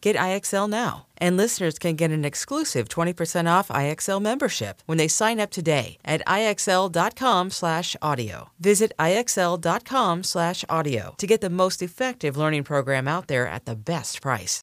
Get IXL now. And listeners can get an exclusive 20% off IXL membership when they sign up today at IXL.com/audio. Visit IXL.com/audio to get the most effective learning program out there at the best price.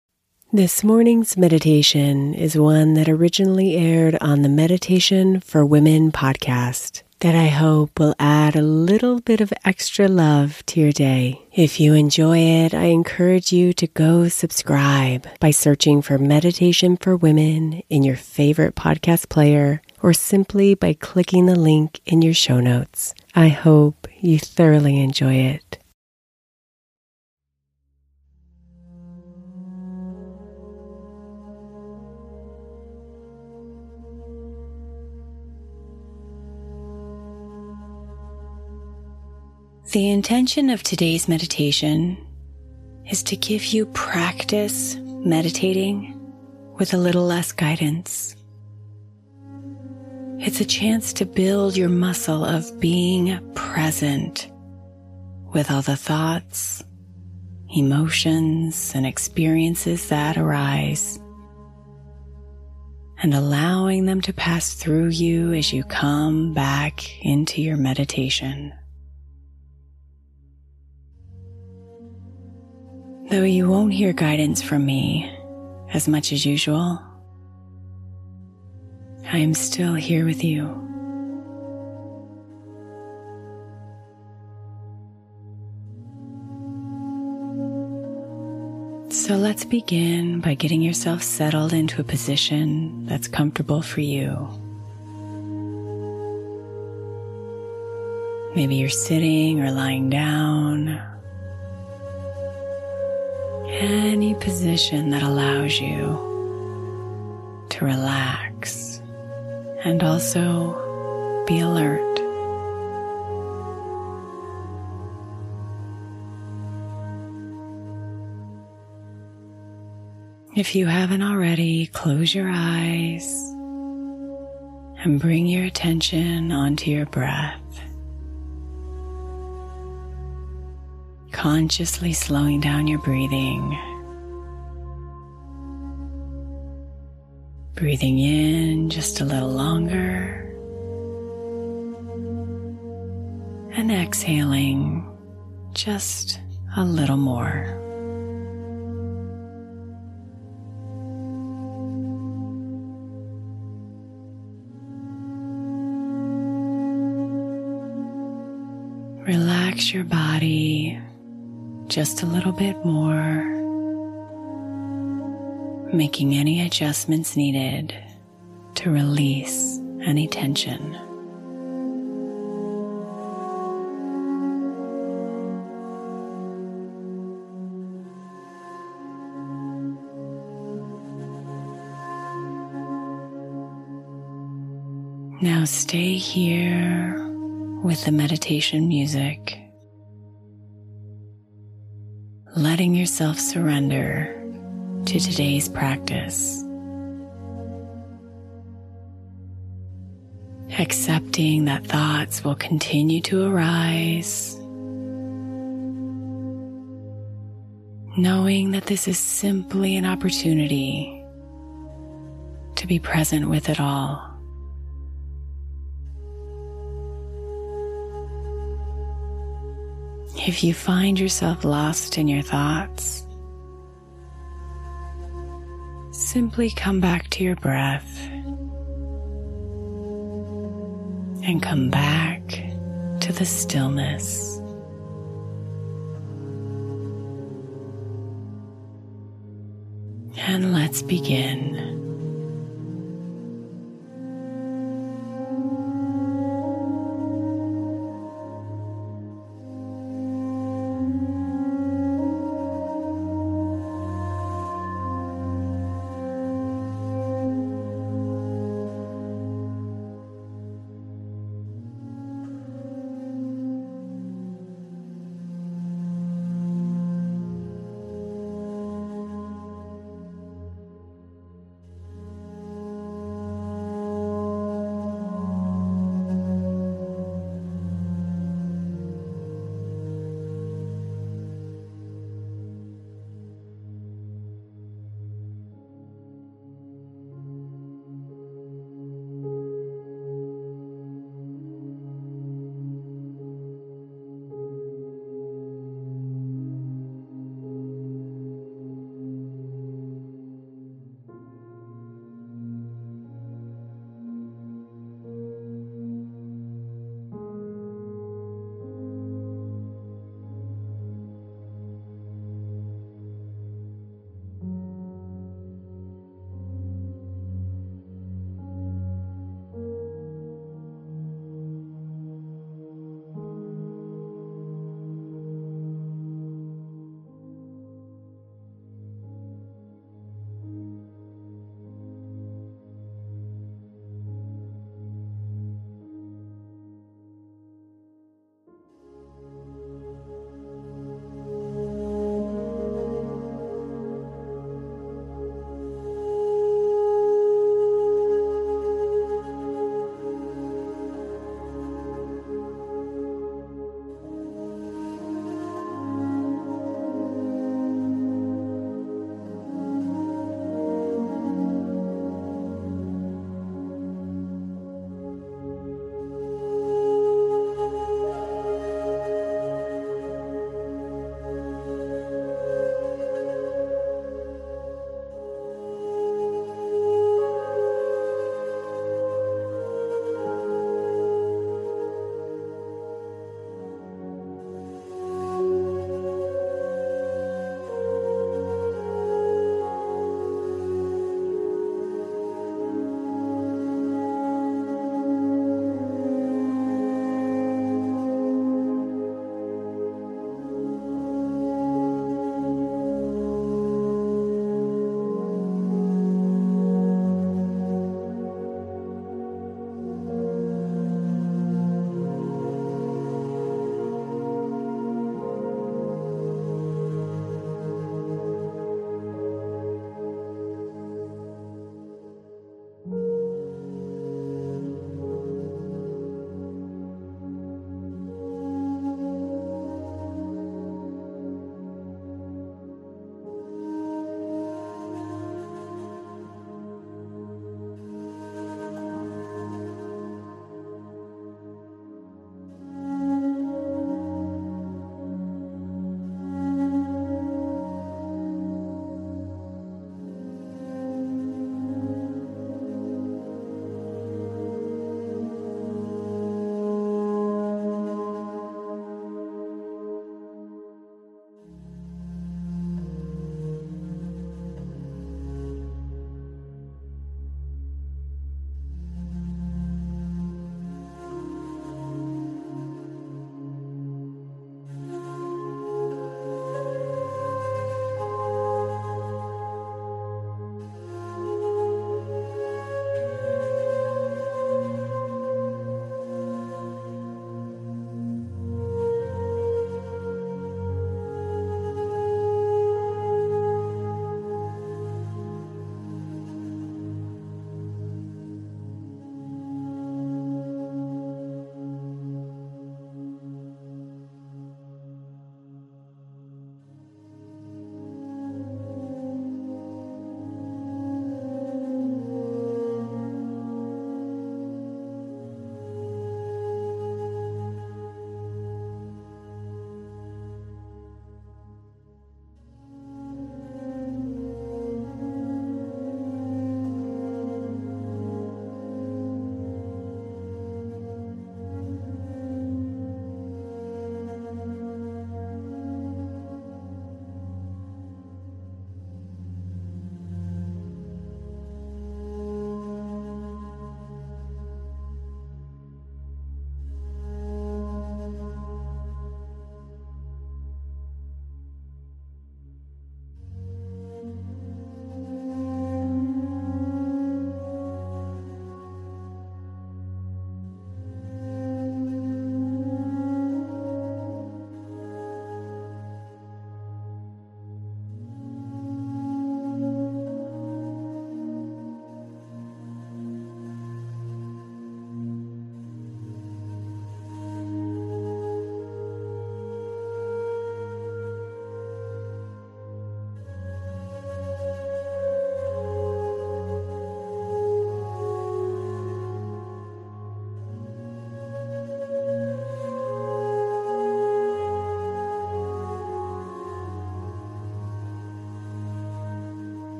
This morning's meditation is one that originally aired on the Meditation for Women podcast that I hope will add a little bit of extra love to your day. If you enjoy it, I encourage you to go subscribe by searching for Meditation for Women in your favorite podcast player or simply by clicking the link in your show notes. I hope you thoroughly enjoy it. The intention of today's meditation is to give you practice meditating with a little less guidance. It's a chance to build your muscle of being present with all the thoughts, emotions, and experiences that arise, and allowing them to pass through you as you come back into your meditation. Though you won't hear guidance from me as much as usual, I am still here with you. So let's begin by getting yourself settled into a position that's comfortable for you. Maybe you're sitting or lying down. Any position that allows you to relax and also be alert. If you haven't already, close your eyes and bring your attention onto your breath. Consciously slowing down your breathing. Breathing in just a little longer. And exhaling just a little more. Relax your body just a little bit more, making any adjustments needed to release any tension. Now stay here with the meditation music, letting yourself surrender to today's practice. Accepting that thoughts will continue to arise. Knowing that this is simply an opportunity to be present with it all. If you find yourself lost in your thoughts, simply come back to your breath and come back to the stillness. And let's begin.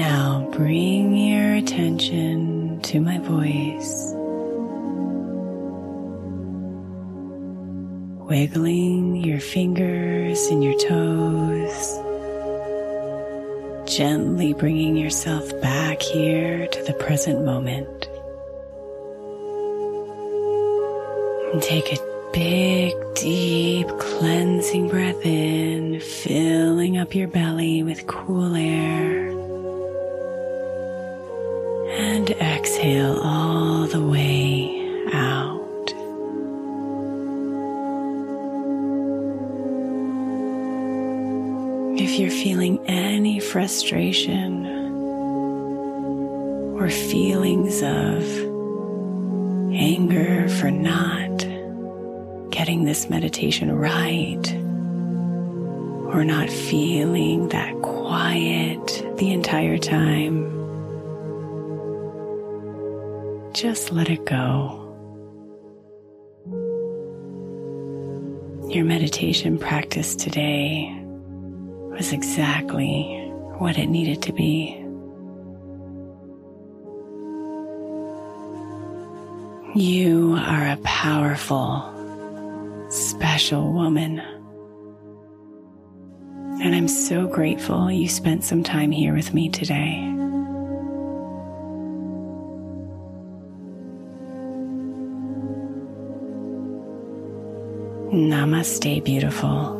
Now bring your attention to my voice. Wiggling your fingers and your toes. Gently bringing yourself back here to the present moment. And take a big, deep, cleansing breath in, filling up your belly with cool air. Exhale all the way out. If you're feeling any frustration or feelings of anger for not getting this meditation right, or not feeling that quiet the entire time, just let it go. Your meditation practice today was exactly what it needed to be. You are a powerful, special woman. And I'm so grateful you spent some time here with me today. Namaste, beautiful.